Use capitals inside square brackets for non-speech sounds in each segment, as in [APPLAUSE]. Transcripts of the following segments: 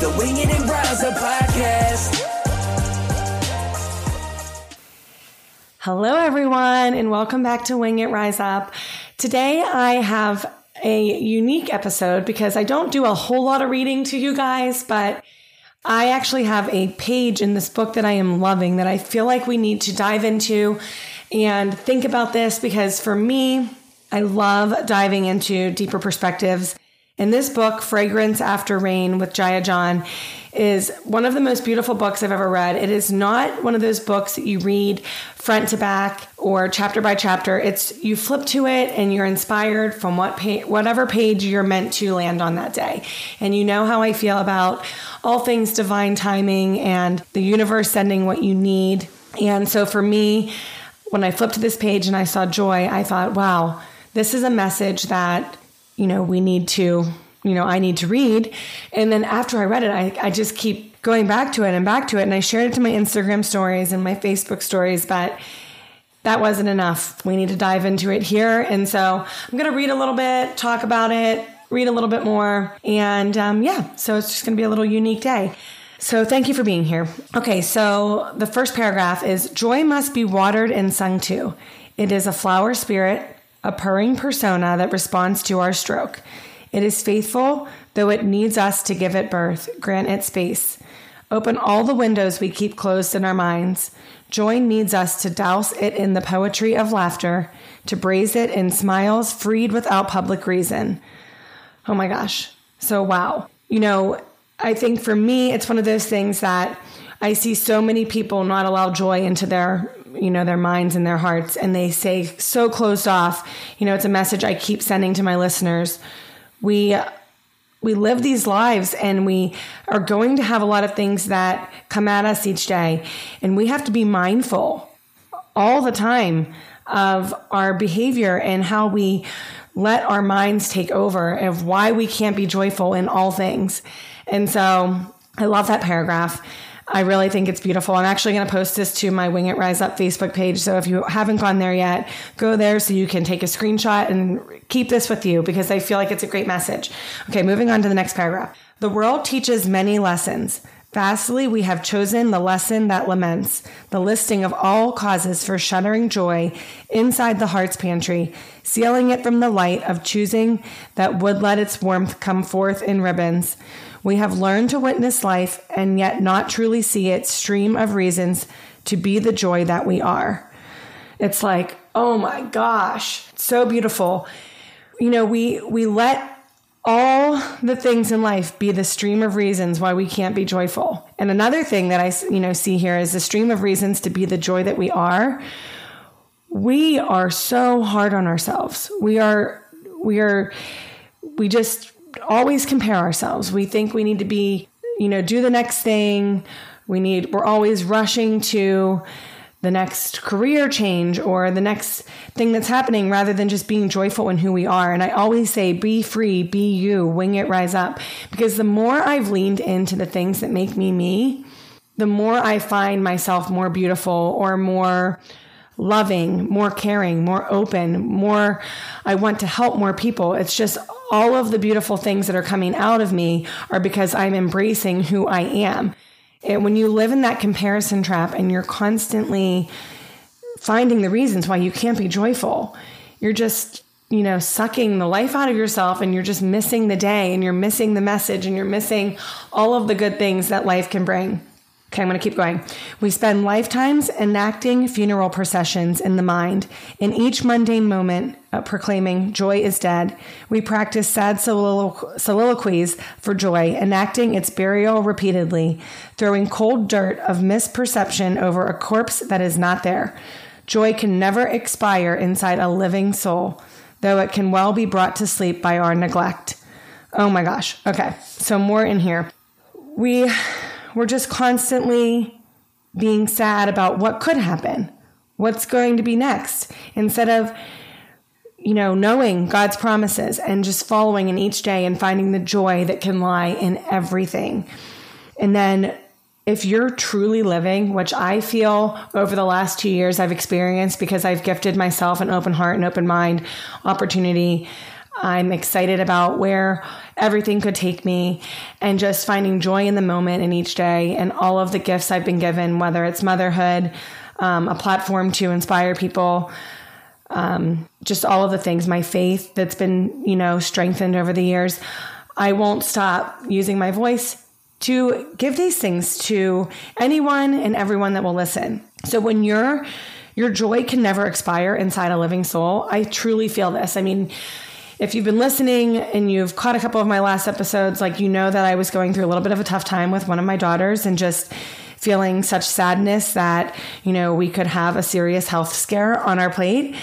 the Wing It and Up podcast. Hello, everyone, and welcome back to Wing It Rise Up. Today, I have a unique episode because I don't do a whole lot of reading to you guys, but I actually have a page in this book that I am loving that I feel like we need to dive into and think about this because for me, I love diving into deeper perspectives and this book, Fragrance After Rain with Jaya John, is one of the most beautiful books I've ever read. It is not one of those books that you read front to back or chapter by chapter. It's you flip to it and you're inspired from what whatever page you're meant to land on that day. And you know how I feel about all things divine timing and the universe sending what you need. And so for me, when I flipped to this page and I saw joy, I thought, wow, this is a message that you know, we need to, you know, I need to read. And then after I read it, I, I just keep going back to it and back to it. And I shared it to my Instagram stories and my Facebook stories, but that wasn't enough. We need to dive into it here. And so I'm going to read a little bit, talk about it, read a little bit more. And um, yeah, so it's just going to be a little unique day. So thank you for being here. Okay, so the first paragraph is Joy must be watered and sung to. It is a flower spirit a purring persona that responds to our stroke. It is faithful, though it needs us to give it birth. Grant it space. Open all the windows we keep closed in our minds. Joy needs us to douse it in the poetry of laughter, to braise it in smiles freed without public reason. Oh my gosh. So, wow. You know, I think for me, it's one of those things that I see so many people not allow joy into their you know their minds and their hearts and they say so closed off. You know it's a message i keep sending to my listeners. We we live these lives and we are going to have a lot of things that come at us each day. And we have to be mindful all the time of our behavior and how we let our minds take over of why we can't be joyful in all things. And so i love that paragraph I really think it's beautiful. I'm actually going to post this to my Wing It Rise Up Facebook page. So if you haven't gone there yet, go there so you can take a screenshot and keep this with you because I feel like it's a great message. Okay, moving on to the next paragraph. The world teaches many lessons. Vastly, we have chosen the lesson that laments, the listing of all causes for shuddering joy inside the heart's pantry, sealing it from the light of choosing that would let its warmth come forth in ribbons. We have learned to witness life and yet not truly see its stream of reasons to be the joy that we are. It's like, oh my gosh, so beautiful. You know, we we let all the things in life be the stream of reasons why we can't be joyful. And another thing that I you know see here is the stream of reasons to be the joy that we are. We are so hard on ourselves. We are we are we just always compare ourselves. We think we need to be, you know, do the next thing. We need, we're always rushing to the next career change or the next thing that's happening rather than just being joyful in who we are. And I always say, be free, be you, wing it, rise up. Because the more I've leaned into the things that make me me, the more I find myself more beautiful or more loving, more caring, more open, more I want to help more people. It's just all of the beautiful things that are coming out of me are because I'm embracing who I am. And when you live in that comparison trap and you're constantly finding the reasons why you can't be joyful, you're just, you know, sucking the life out of yourself and you're just missing the day and you're missing the message and you're missing all of the good things that life can bring. Okay, I'm going to keep going. We spend lifetimes enacting funeral processions in the mind. In each mundane moment, uh, proclaiming joy is dead, we practice sad solilo- soliloquies for joy, enacting its burial repeatedly, throwing cold dirt of misperception over a corpse that is not there. Joy can never expire inside a living soul, though it can well be brought to sleep by our neglect. Oh my gosh. Okay, so more in here. We we're just constantly being sad about what could happen, what's going to be next, instead of, you know, knowing God's promises and just following in each day and finding the joy that can lie in everything. And then if you're truly living, which I feel over the last two years I've experienced because I've gifted myself an open heart and open mind opportunity. I'm excited about where everything could take me and just finding joy in the moment in each day and all of the gifts I've been given, whether it's motherhood, um, a platform to inspire people, um, just all of the things, my faith that's been, you know, strengthened over the years. I won't stop using my voice to give these things to anyone and everyone that will listen. So when your your joy can never expire inside a living soul, I truly feel this. I mean, if you've been listening and you've caught a couple of my last episodes, like you know that I was going through a little bit of a tough time with one of my daughters and just feeling such sadness that, you know, we could have a serious health scare on our plate.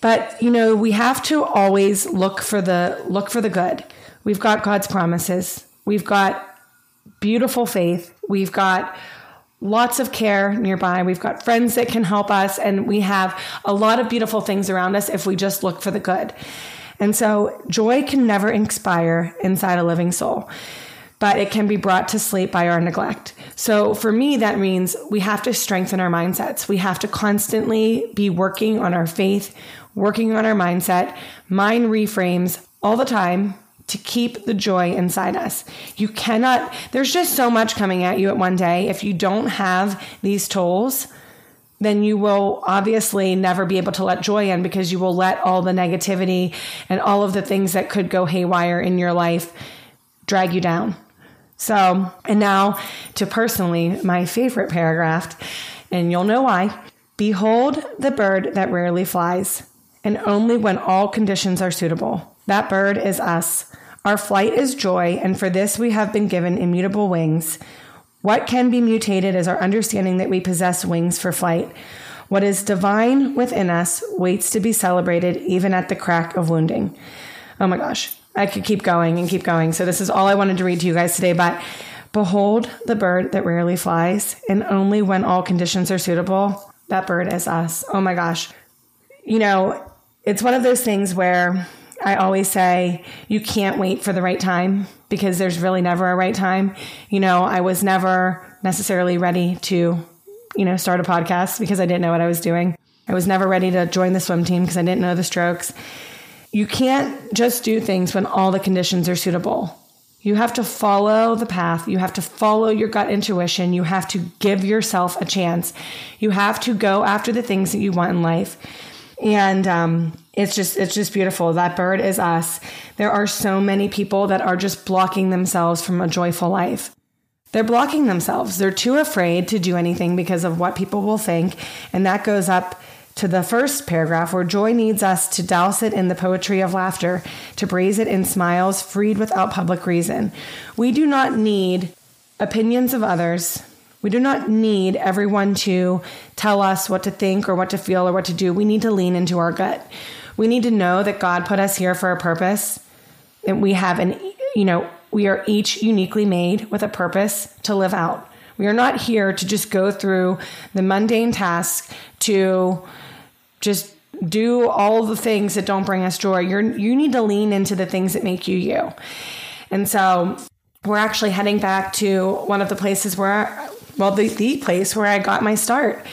But, you know, we have to always look for the look for the good. We've got God's promises. We've got beautiful faith. We've got lots of care nearby. We've got friends that can help us, and we have a lot of beautiful things around us if we just look for the good. And so, joy can never expire inside a living soul, but it can be brought to sleep by our neglect. So, for me, that means we have to strengthen our mindsets. We have to constantly be working on our faith, working on our mindset, mind reframes all the time to keep the joy inside us. You cannot, there's just so much coming at you at one day. If you don't have these tools, then you will obviously never be able to let joy in because you will let all the negativity and all of the things that could go haywire in your life drag you down. So, and now to personally my favorite paragraph, and you'll know why. Behold the bird that rarely flies, and only when all conditions are suitable. That bird is us. Our flight is joy, and for this we have been given immutable wings. What can be mutated is our understanding that we possess wings for flight. What is divine within us waits to be celebrated even at the crack of wounding. Oh my gosh, I could keep going and keep going. So, this is all I wanted to read to you guys today. But behold the bird that rarely flies, and only when all conditions are suitable, that bird is us. Oh my gosh. You know, it's one of those things where I always say you can't wait for the right time because there's really never a right time. You know, I was never necessarily ready to, you know, start a podcast because I didn't know what I was doing. I was never ready to join the swim team because I didn't know the strokes. You can't just do things when all the conditions are suitable. You have to follow the path. You have to follow your gut intuition. You have to give yourself a chance. You have to go after the things that you want in life. And um, it's just it's just beautiful. That bird is us. There are so many people that are just blocking themselves from a joyful life. They're blocking themselves. They're too afraid to do anything because of what people will think, and that goes up to the first paragraph where joy needs us to douse it in the poetry of laughter, to braise it in smiles freed without public reason. We do not need opinions of others we do not need everyone to tell us what to think or what to feel or what to do. We need to lean into our gut. We need to know that God put us here for a purpose. And we have an, you know, we are each uniquely made with a purpose to live out. We are not here to just go through the mundane task to just do all the things that don't bring us joy. You're, you need to lean into the things that make you you. And so we're actually heading back to one of the places where well, the, the place where I got my start.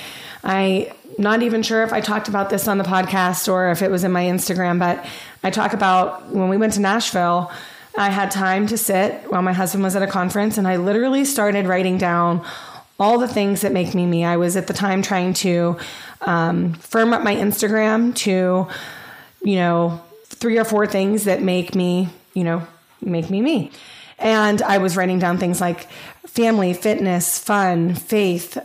I not even sure if I talked about this on the podcast or if it was in my Instagram, but I talk about when we went to Nashville, I had time to sit while my husband was at a conference and I literally started writing down all the things that make me me. I was at the time trying to um, firm up my Instagram to, you know, three or four things that make me, you know, make me me. And I was writing down things like family, fitness, fun, faith,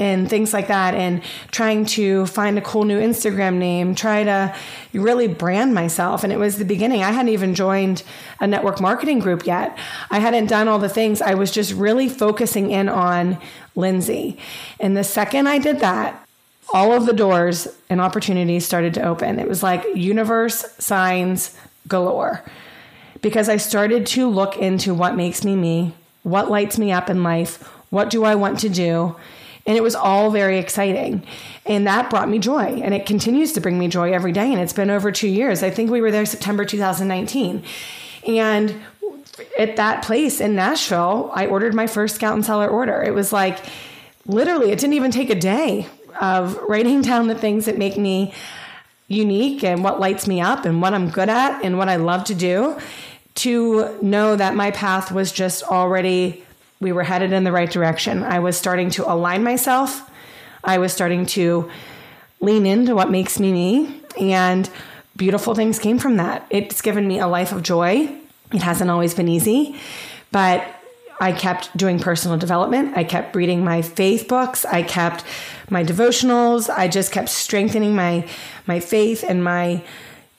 and things like that, and trying to find a cool new Instagram name, try to really brand myself. And it was the beginning. I hadn't even joined a network marketing group yet. I hadn't done all the things. I was just really focusing in on Lindsay. And the second I did that, all of the doors and opportunities started to open. It was like universe signs galore because I started to look into what makes me me, what lights me up in life, What do I want to do? And it was all very exciting. And that brought me joy. And it continues to bring me joy every day. And it's been over two years. I think we were there September 2019. And at that place in Nashville, I ordered my first Scout and Cellar order. It was like literally, it didn't even take a day of writing [LAUGHS] down the things that make me unique and what lights me up and what I'm good at and what I love to do to know that my path was just already, we were headed in the right direction. I was starting to align myself. I was starting to lean into what makes me me. And beautiful things came from that. It's given me a life of joy. It hasn't always been easy, but I kept doing personal development. I kept reading my faith books. I kept my devotionals. I just kept strengthening my my faith and my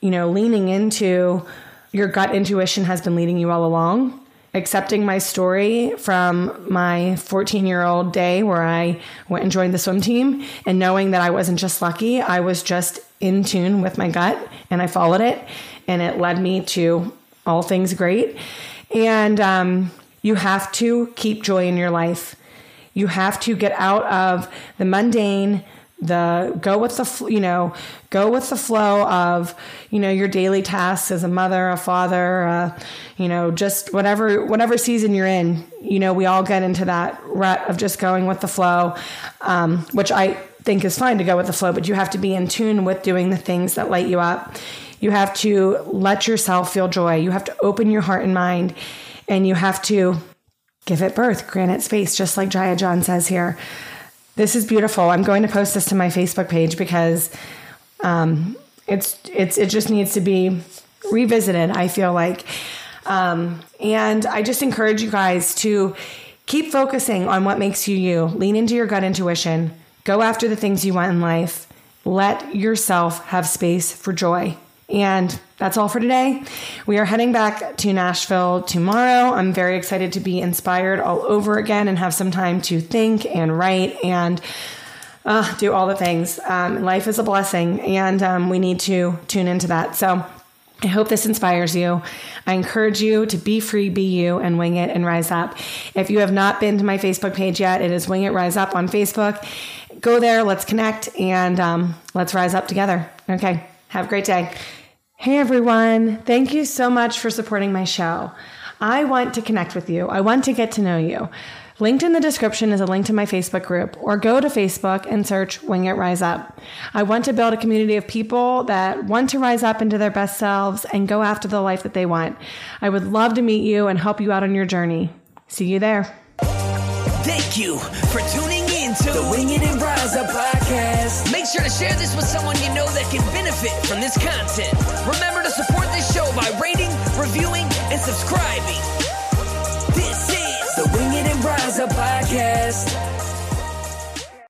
you know leaning into your gut intuition has been leading you all along. Accepting my story from my 14 year old day where I went and joined the swim team and knowing that I wasn't just lucky, I was just in tune with my gut and I followed it and it led me to all things great. And um, you have to keep joy in your life. You have to get out of the mundane, the go with the you know go with the flow of you know your daily tasks as a mother a father uh, you know just whatever whatever season you're in you know we all get into that rut of just going with the flow um, which i think is fine to go with the flow but you have to be in tune with doing the things that light you up. You have to let yourself feel joy. You have to open your heart and mind and you have to give it birth grant it space just like jaya john says here this is beautiful. I'm going to post this to my Facebook page because um, it's it's it just needs to be revisited. I feel like, um, and I just encourage you guys to keep focusing on what makes you you. Lean into your gut intuition. Go after the things you want in life. Let yourself have space for joy. And that's all for today. We are heading back to Nashville tomorrow. I'm very excited to be inspired all over again and have some time to think and write and uh, do all the things. Um, life is a blessing, and um, we need to tune into that. So, I hope this inspires you. I encourage you to be free, be you, and wing it and rise up. If you have not been to my Facebook page yet, it is Wing It Rise Up on Facebook. Go there, let's connect, and um, let's rise up together. Okay, have a great day. Hey everyone, thank you so much for supporting my show. I want to connect with you, I want to get to know you. Linked in the description is a link to my Facebook group, or go to Facebook and search Wing It Rise Up. I want to build a community of people that want to rise up into their best selves and go after the life that they want. I would love to meet you and help you out on your journey. See you there. Thank you for tuning in to the Wing It and Rise Up podcast. Make sure to share this with someone you know that can benefit from this content. Remember to support this show by rating, reviewing, and subscribing.